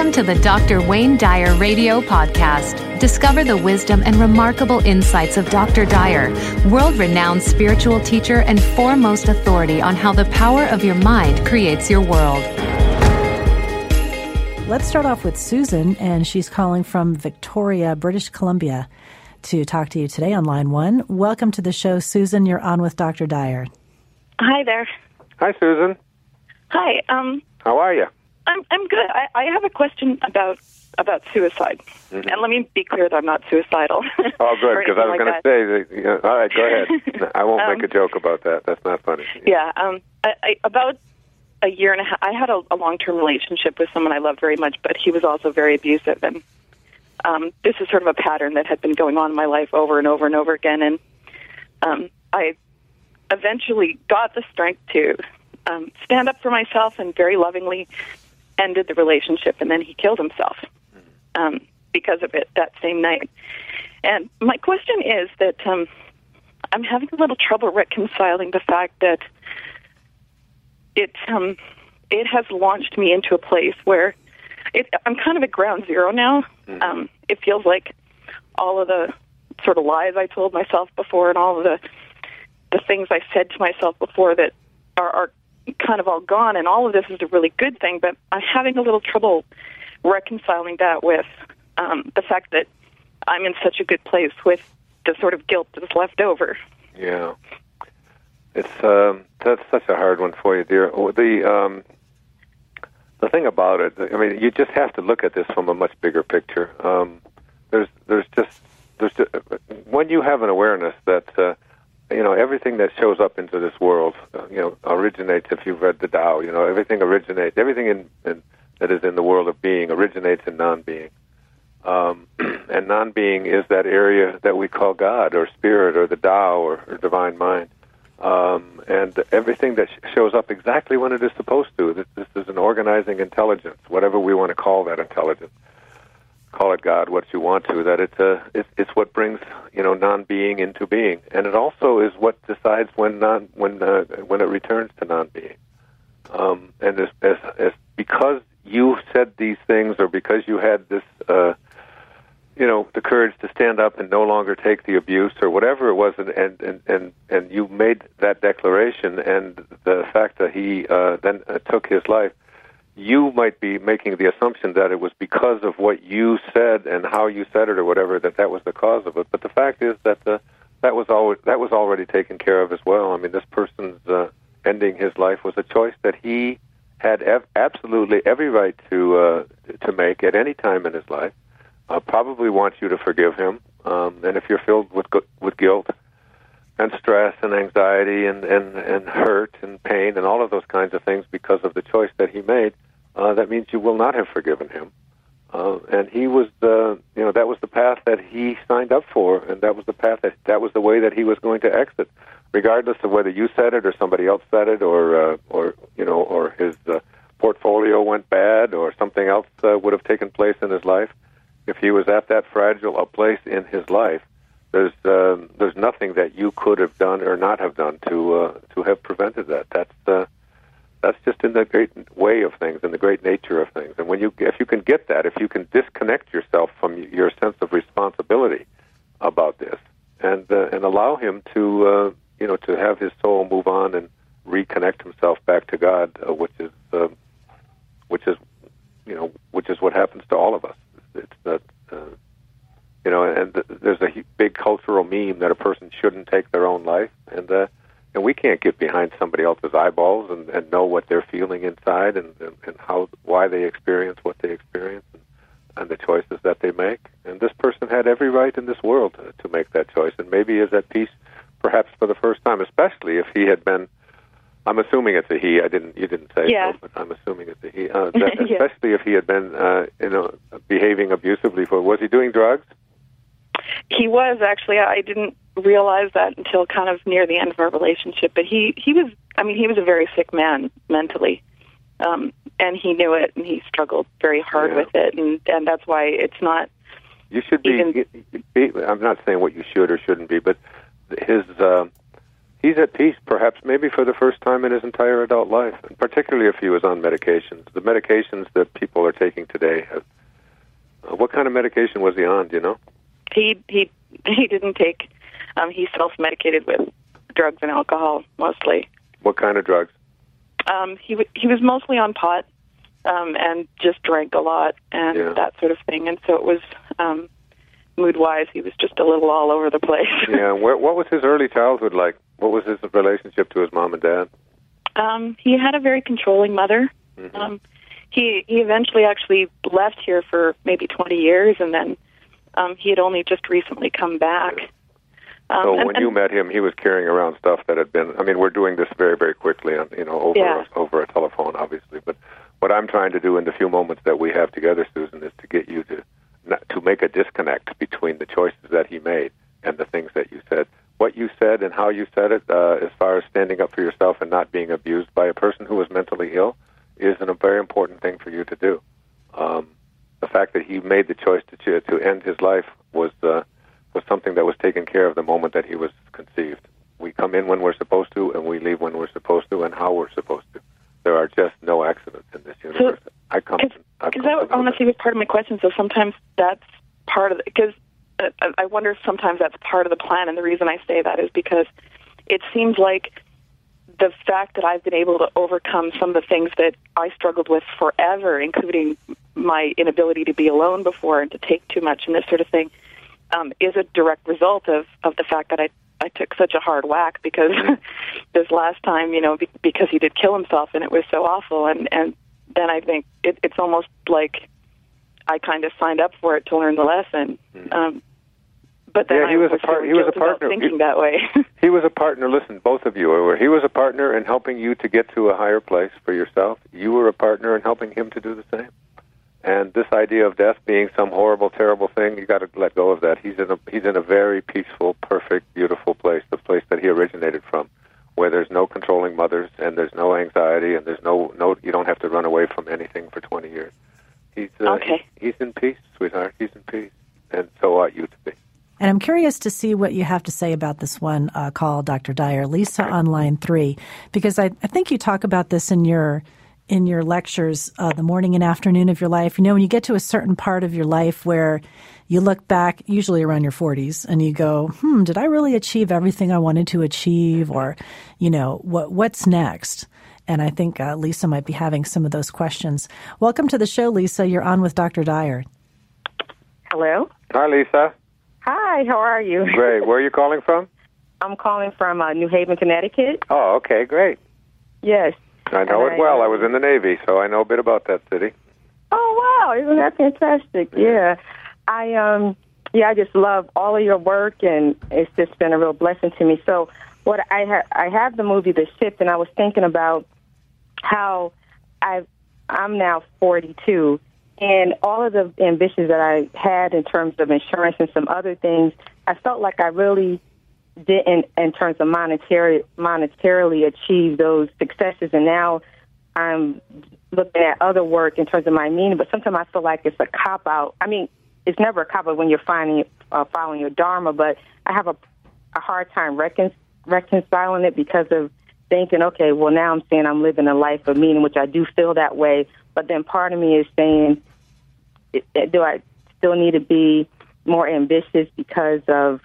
Welcome to the Dr. Wayne Dyer Radio Podcast. Discover the wisdom and remarkable insights of Dr. Dyer, world renowned spiritual teacher and foremost authority on how the power of your mind creates your world. Let's start off with Susan, and she's calling from Victoria, British Columbia, to talk to you today on line one. Welcome to the show, Susan. You're on with Dr. Dyer. Hi there. Hi, Susan. Hi. Um, How are you? I'm I'm good. I, I have a question about about suicide, Mm-hmm. and let me be clear that I'm not suicidal. Oh, good, because I was anything going to say, that, you know, all right, go ahead. I won't Um, make a joke about that. That's not funny. Yeah. Um. I, I, about a year and a half. I had a, a long term relationship with someone I loved very much, but he was also very abusive, and um, this is sort of a pattern that had been going on in my life over and over and over again. And um, I eventually got the strength to um, stand up for myself and very lovingly ended the relationship. And then he killed himself um, because of it that same night. And my question is that um, I'm having a little trouble reconciling the fact that it um, it has launched me into a place where it, I'm kind of at ground zero now. Um, it feels like all of the sort of lies I told myself before and all of the the things I said to myself before that are, are kind of all gone, and all of this is a really good thing. But I'm having a little trouble reconciling that with um, the fact that I'm in such a good place with the sort of guilt that's left over. Yeah. It's um, that's such a hard one for you, dear. Oh, The um, the thing about it, I mean, you just have to look at this from a much bigger picture. Um, there's there's just there's just, when you have an awareness that uh, you know everything that shows up into this world, uh, you know, originates. If you've read the Tao, you know, everything originates. Everything in, in that is in the world of being originates in non-being. Um, and non-being is that area that we call God or Spirit or the Tao or, or Divine Mind. Um, and everything that sh- shows up exactly when it is supposed to. This, this is an organizing intelligence, whatever we want to call that intelligence. Call it God, what you want to. That it's a, it's, it's what brings you know non-being into being, and it also is what decides when non when uh, when it returns to non-being. Um, and as, as, as because you said these things, or because you had this, uh, you know, the courage to stand up and no longer take the abuse, or whatever it was, and and and and, and you made that declaration, and the fact that he uh, then uh, took his life, you might be making the assumption that it was because of what you said and how you said it, or whatever, that that was the cause of it. But the fact is that the that was always that was already taken care of as well. I mean, this person's uh, ending his life was a choice that he had ev- absolutely every right to uh, to make at any time in his life. Uh, probably wants you to forgive him, um, and if you're filled with gu- with guilt and stress and anxiety and, and and hurt and pain and all of those kinds of things because of the choice that he made, uh, that means you will not have forgiven him. Uh, and he was, uh, you know, that was the path that he signed up for, and that was the path that that was the way that he was going to exit, regardless of whether you said it or somebody else said it, or uh, or you know, or his uh, portfolio went bad, or something else uh, would have taken place in his life. If he was at that fragile a place in his life, there's um, there's nothing that you could have done or not have done to uh, to have prevented that. That's uh, that's just in the great way of things, in the great nature of things. And when you, if you can get that, if you can disconnect yourself from your sense of responsibility about this, and uh, and allow him to, uh, you know, to have his soul move on and reconnect himself back to God, uh, which is, uh, which is, you know, which is what happens to all of us. It's that, uh, you know, and th- there's a big cultural meme that a person shouldn't take their own life, and. Uh, and we can't get behind somebody else's eyeballs and, and know what they're feeling inside and, and, and how why they experience what they experience and, and the choices that they make. And this person had every right in this world to, to make that choice, and maybe is at peace, perhaps for the first time, especially if he had been. I'm assuming it's a he. I didn't. You didn't say Yeah. so, but I'm assuming it's a he. Uh, that, Yeah. Especially if he had been, uh, you know, behaving abusively. For was he doing drugs? He was actually. I didn't realize that until kind of near the end of our relationship. But he he was. I mean, he was a very sick man mentally, um, and he knew it, and he struggled very hard Yeah. with it, and and that's why it's not. You should be, Even- be. I'm not saying what you should or shouldn't be, but his uh, he's at peace, perhaps maybe for the first time in his entire adult life, and particularly if he was on medications. The medications that people are taking today. Have, uh, what kind of medication was he on? Do you know? He he he didn't take. Um, he self-medicated with drugs and alcohol mostly. What kind of drugs? Um, he w- he was mostly on pot um, and just drank a lot and Yeah. that sort of thing. And so it was um, mood-wise, he was just a little all over the place. yeah. Where, what was his early childhood like? What was his relationship to his mom and dad? Um, he had a very controlling mother. Mhm. Um, he he eventually actually left here for maybe 20 years, and then um, he had only just recently come back. Um, so and- when and- you met him, he was carrying around stuff that had been. I mean, we're doing this very, very quickly, on you know, over Yeah. over a telephone, obviously. But what I'm trying to do in the few moments that we have together, Susan, is to get you to not, to make a disconnect between the choices that he made and the things that you said. What you said and how you said it, uh, as far as standing up for yourself and not being abused by a person who was mentally ill, is an, a very important thing for you to do. Um, fact that he made the choice to to end his life was uh, was something that was taken care of the moment that he was conceived. We come in when we're supposed to, and we leave when we're supposed to, and how we're supposed to. There are just no accidents in this universe. I come. Because that honestly was part of my question. So sometimes that's part of. Because uh, I wonder if sometimes that's part of the plan. And the reason I say that is because it seems like the fact that I've been able to overcome some of the things that I struggled with forever, including my inability to be alone before and to take too much and this sort of thing, um, is a direct result of, of the fact that I I took such a hard whack because this last time, you know, be, because he did kill himself and it was so awful, and and then I think it, it's almost like I kind of signed up for it to learn the lesson. Um, but then. Yeah, he I was a was part- really he was a partner. thinking He- that way. He was a partner. Listen, both of you were. He was a partner in helping you to get to a higher place for yourself. You were a partner in helping him to do the same. And this idea of death being some horrible, terrible thing, you got to let go of that. He's in a he's in a very peaceful, perfect, beautiful place, the place that he originated from, where there's no controlling mothers and there's no anxiety and there's no no you don't have to run away from anything for 20 years. He's uh, Okay. He's in peace, sweetheart. He's in peace, and so ought you to be. And I'm curious to see what you have to say about this one uh, call, Dr. Dyer, Lisa on line three, because I, I think you talk about this in your in your lectures, uh, the morning and afternoon of your life. You know, when you get to a certain part of your life where you look back, usually around your 40s, and you go, "Hmm, did I really achieve everything I wanted to achieve?" Or, you know, what what's next? And I think uh, Lisa might be having some of those questions. Welcome to the show, Lisa. You're on with Dr. Dyer. Hello. Hi, Lisa. Hi, how are you? Great. Where are you calling from? I'm calling from uh, New Haven, Connecticut. Oh, okay, great. Yes. I know And it well. I, I was in the Navy, so I know a bit about that city. Oh wow, isn't that fantastic? Yeah. I um yeah, I just love all of your work and it's just been a real blessing to me. So what I ha- I have the movie The Shift and I was thinking about how I I'm now 42 and all of the ambitions that I had in terms of insurance and some other things, I felt like I really didn't in terms of monetary monetarily achieve those successes and now I'm looking at other work in terms of my meaning, but sometimes I feel like it's a cop out. I mean, it's never a cop out when you're finding uh, following your dharma, but I have a a hard time recon- reconciling it because of thinking, okay, well now I'm saying I'm living a life of meaning, which I do feel that way, but then part of me is saying, do I still need to be more ambitious because of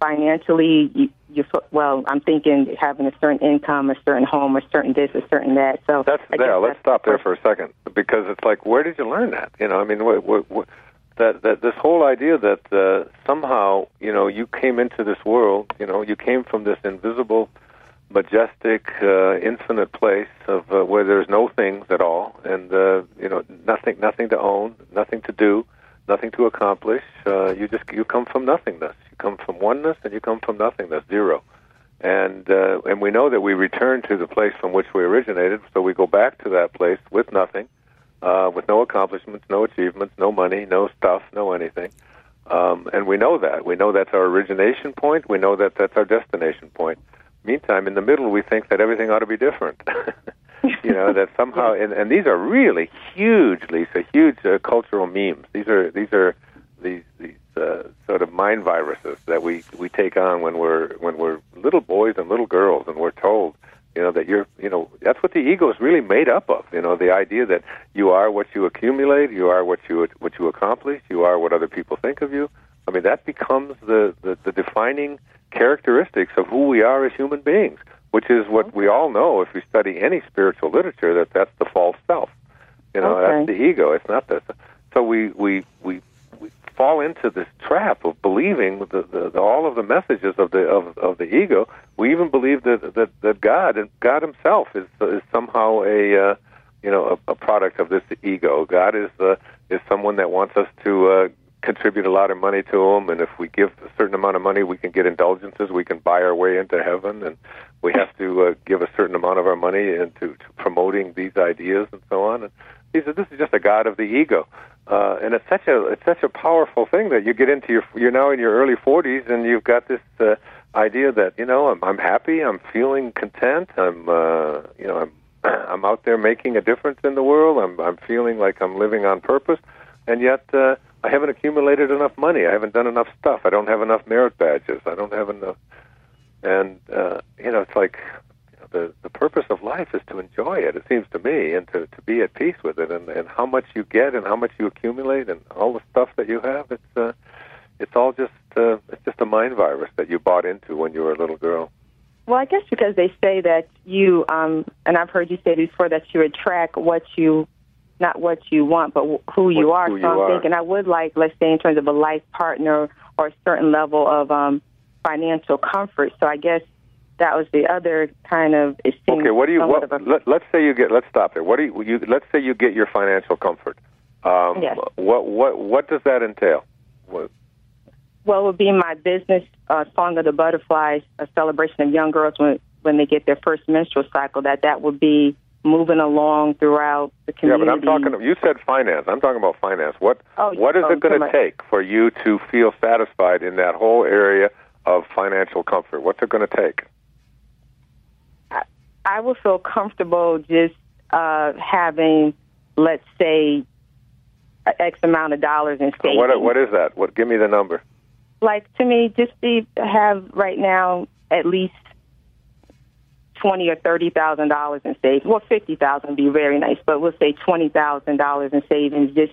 financially you, you well i'm thinking having a certain income a certain home a certain this a certain that so That's there. Let's that's- stop there for a second because it's like, where did you learn that? You know, I mean, what, what, what, that that this whole idea that uh, somehow you know you came into this world, you know, you came from this invisible, majestic, uh, infinite place of uh, where there's no things at all, and uh, you know, nothing, nothing to own, nothing to do, nothing to accomplish. Uh, you just you come from nothingness. You come from oneness, and you come from nothingness, zero and uh, and we know that we return to the place from which we originated. So we go back to that place with nothing, uh, with no accomplishments, no achievements, no money, no stuff, no anything. Um, and we know that. We know that's our origination point. We know that that's our destination point. Meantime, in the middle, we think that everything ought to be different. you know that somehow, and, and these are really huge, Lisa, huge uh, cultural memes. These are these are these these uh, sort of mind viruses that we we take on when we're when we're little boys and little girls, and we're told, you know, that you're, you know, that's what the ego is really made up of. You know, the idea that you are what you accumulate, you are what you what you accomplish, you are what other people think of you. I mean, that becomes the the, the defining characteristics of who we are as human beings, which is what we all know if we study any spiritual literature that that's the false self. You know, Okay. that's the ego. It's not the. So we we we we fall into this trap of believing the, the, the all of the messages of the of, of the ego. We even believe that that, that God and God Himself is is somehow a uh, you know a, a product of this ego. God is uh, is someone that wants us to uh, contribute a lot of money to Him, and if we give a certain amount of money, we can get indulgences. We can buy our way into heaven, and we have to uh, give a certain amount of our money into to promoting these ideas and so on. And he said, "This is just a god of the ego." Uh, and it's such a it's such a powerful thing that you get into your you're now in your early 40s and you've got this uh, idea that you know I'm I'm happy I'm feeling content I'm uh, you know I'm I'm out there making a difference in the world I'm I'm feeling like I'm living on purpose and yet uh, I haven't accumulated enough money I haven't done enough stuff I don't have enough merit badges I don't have enough and uh, you know it's like you know, the the purpose of life is to enjoy it. It seems to me, and to to be at peace with it, and and how much you get, and how much you accumulate, and all the stuff that you have. It's uh, it's all just uh, it's just a mind virus that you bought into when you were a little girl. Well, I guess because they say that you, um, and I've heard you say before that you attract what you, not what you want, but who you What- are. who so you I'm are. thinking I would like, let's say, in terms of a life partner or a certain level of um, financial comfort. So I guess that was the other kind of. It seems Okay, what do you? What, a- let, let's say you get. Let's stop there. What do you? you let's say you get your financial comfort. Um, Yes. What what what does that entail? What, Well, it would be my business, uh, Song of the Butterflies, a celebration of young girls when when they get their first menstrual cycle. That that would be moving along throughout the community. yeah, but I'm talking. You said finance. I'm talking about finance. What Oh, what is oh, it going to take for you to feel satisfied in that whole area of financial comfort? What's it going to take? I would feel comfortable just uh, having, let's say, X amount of dollars in savings. What what is that? What? Give me the number. like to me, just be have right now at least twenty or thirty thousand dollars in savings. Well, fifty thousand would be very nice, but we'll say twenty thousand dollars in savings just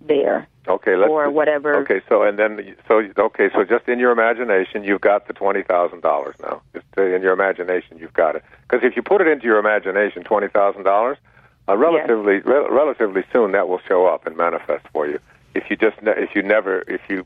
there. Okay, let's Or whatever. Okay, so and then so okay, so just in your imagination, you've got the twenty thousand dollars now. Just uh, in your imagination, you've got it. Because if you put it into your imagination, twenty thousand dollars, uh, relatively re- relatively soon that will show up and manifest for you. If you just ne- if you never if you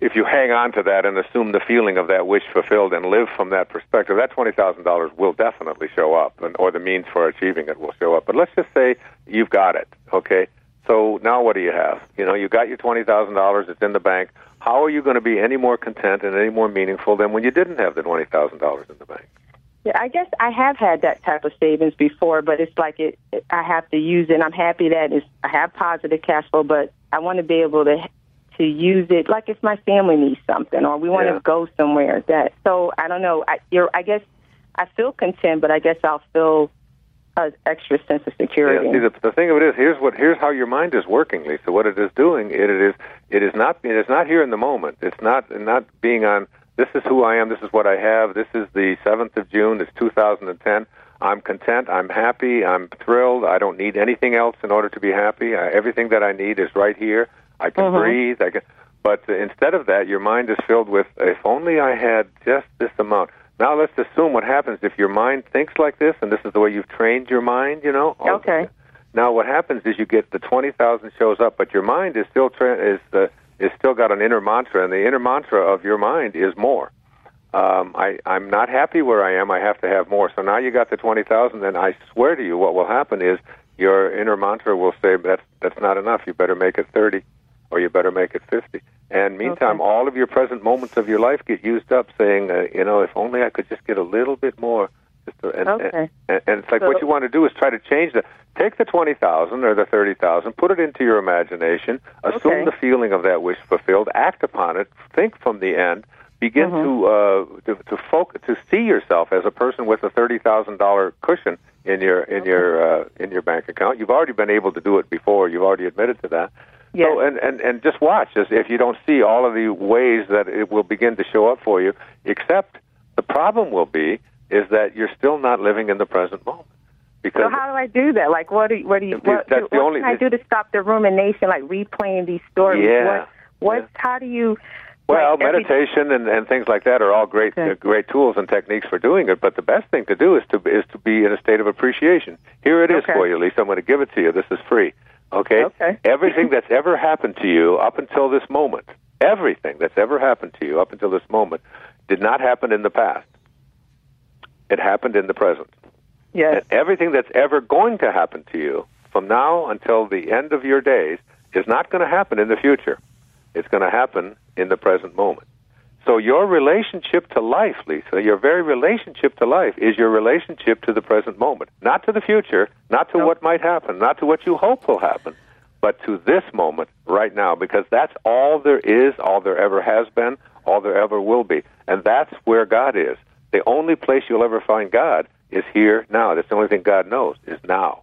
if you hang on to that and assume the feeling of that wish fulfilled and live from that perspective, that twenty thousand dollars will definitely show up, and or the means for achieving it will show up. But let's just say you've got it, okay? So now what do you have? You know, you got your twenty thousand dollars; it's in the bank. How are you going to be any more content and any more meaningful than when you didn't have the twenty thousand dollars in the bank? Yeah, I guess I have had that type of savings before, but it's like it. I have to use it. And I'm happy that it's, I have positive cash flow, but I want to be able to to use it. Like if my family needs something, or we want Yeah. to go somewhere. That so I don't know. I, you're, I guess I feel content, but I guess I'll feel an extra sense of security. Yeah, see, the, the thing of it is, here's what here's how your mind is working, Lisa. What it is doing, it, it is it is not it is not here in the moment. It's not not being on. This is who I am. This is what I have. This is the seventh of June. It's 2010. I'm content. I'm happy. I'm thrilled. I don't need anything else in order to be happy. I, everything that I need is right here. I can breathe. I can. But uh, instead of that, your mind is filled with, if only I had just this amount. Now let's assume what happens if your mind thinks like this, and this is the way you've trained your mind. You know. Okay. Now what happens is you get the twenty thousand shows up, but your mind is still tra- is the is still got an inner mantra, and the inner mantra of your mind is more. Um, I I'm not happy where I am. I have to have more. So now you got the twenty thousand, and I swear to you, what will happen is your inner mantra will say that's that's not enough. You better make it thirty, or you better make it fifty. And meantime, Okay. all of your present moments of your life get used up, saying, uh, you know, if only I could just get a little bit more. Just to, and, Okay. and, and it's like So- what you want to do is try to change the take the twenty thousand or the thirty thousand, put it into your imagination, assume Okay. the feeling of that wish fulfilled, act upon it, think from the end, begin to uh, to to, foc- to see yourself as a person with a thirty thousand dollar cushion in your in your uh, in your bank account. You've already been able to do it before. You've already admitted to that. Yes. So and, and and just watch as if you don't see all of the ways that it will begin to show up for you, except The problem will be is that you're still not living in the present moment. Because so how do I do that? Like, what do you, what do you what, that's what the only, can I do to stop the rumination, like replaying these stories? Yeah. What, what yeah. how do you? Well, like, meditation and, and things like that are all great Okay. uh, great tools and techniques for doing it. But the best thing to do is to is to be in a state of appreciation. Here it is Okay. for you, Lisa. I'm going to give it to you. This is free. Okay. Okay. Everything that's ever happened to you up until this moment, everything that's ever happened to you up until this moment, did not happen in the past. It happened in the present. yes. And everything that's ever going to happen to you from now until the end of your days is not going to happen in the future. It's going to happen in the present moment. So your relationship to life, Lisa, your very relationship to life is your relationship to the present moment, not to the future, not to No. what might happen, not to what you hope will happen, but to this moment right now because that's all there is, all there ever has been, all there ever will be. And that's where God is. The only place you'll ever find God is here now. That's the only thing God knows is now.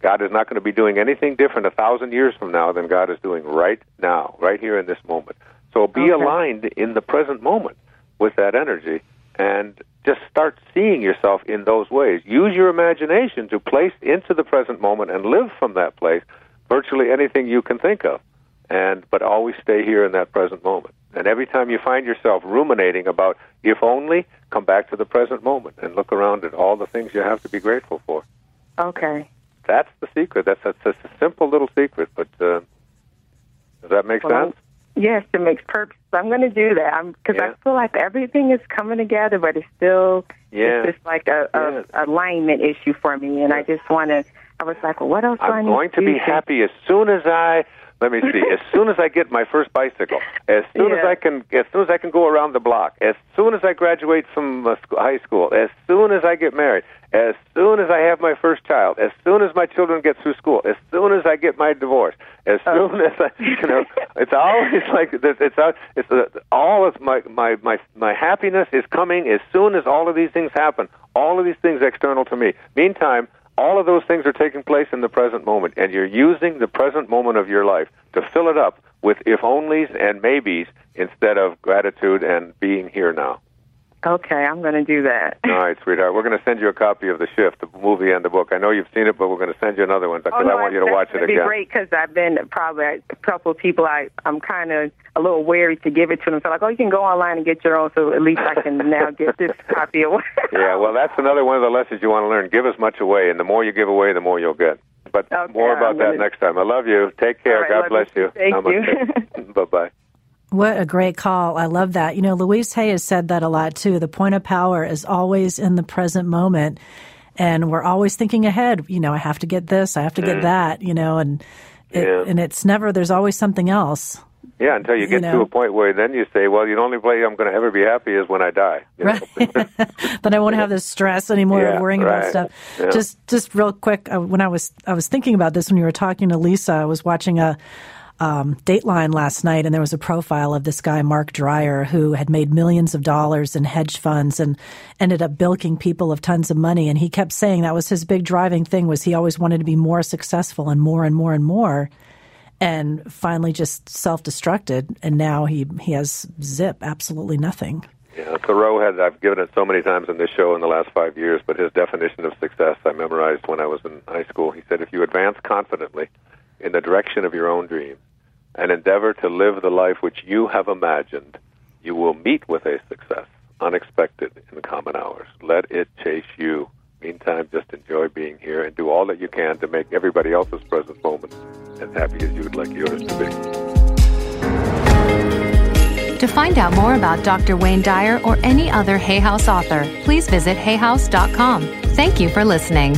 God is not going to be doing anything different a thousand years from now than God is doing right now, right here in this moment. So be Okay. aligned in the present moment with that energy and just start seeing yourself in those ways. Use your imagination to place into the present moment and live from that place virtually anything you can think of. And but always stay here in that present moment. And every time you find yourself ruminating about if only, come back to the present moment and look around at all the things you have to be grateful for. Okay. That's the secret. That's, that's, that's a simple little secret, but uh, does that make Well, sense? Yes, it makes perfect. I'm going to do that because Yeah. I feel like everything is coming together, but it's still Yeah. it's just like a, a alignment issue for me, and I just want to. I was like, well, what else do I I'm need going to be happy as soon as I let me see. As soon as I get my first bicycle, as soon as I can, as soon as I can go around the block, as soon as I graduate from uh, high school, as soon as I get married, as soon as I have my first child, as soon as my children get through school, as soon as I get my divorce, as Oh. soon as I, you know, it's always like this- it's all- it's uh, all of my my my my happiness is coming as soon as all of these things happen. All of these things external to me. Meantime, all of those things are taking place in the present moment, and you're using the present moment of your life to fill it up with if onlys and maybes instead of gratitude and being here now. Okay, I'm going to do that. All right, sweetheart. We're going to send you a copy of The Shift, the movie and the book. I know you've seen it, but we're going to send you another one because Oh, no, I want you to watch it again. Be great because I've been probably a couple of people. I I'm kind of a little wary to give it to them. So like, oh, you can go online and get your own. So at least I can now get this copy away. Yeah, well, that's another one of the lessons you want to learn. Give as much away, and the more you give away, the more you'll get. But Okay, more about I'm that gonna- next time. I love you. Take care. Right, God bless you. you. Thank you. bye bye. What a great call. I love that. You know, Louise Hay has said that a lot too. The point of power is always in the present moment. And we're always thinking ahead. You know, I have to get this, I have to get that, you know, and it, Yeah. and it's never, there's always something else. Yeah, until you You get to a point where then you say, well, the only way I'm going to ever be happy is when I die. You know? Right. then I won't have this stress anymore Yeah, of worrying about stuff. Yeah. Just, just real quick, uh, when I was, I was thinking about this when you were talking to Lisa, I was watching a, um, Dateline last night, and there was a profile of this guy, Marc Dreier, who had made millions of dollars in hedge funds and ended up bilking people of tons of money. And he kept saying that was his big driving thing was he always wanted to be more successful and more and more and more. And finally, just self-destructed, and now he he has zip, absolutely nothing. Yeah, Thoreau had, I've given it so many times in this show in the last five years, but his definition of success I memorized when I was in high school. He said, if you advance confidently in the direction of your own dreams and endeavor to live the life which you have imagined, you will meet with a success unexpected in common hours. Let it chase you. Meantime, just enjoy being here and do all that you can to make everybody else's present moment as happy as you would like yours to be. To find out more about Dr. Wayne Dyer or any other Hay House author, please visit hayhouse.com. Thank you for listening.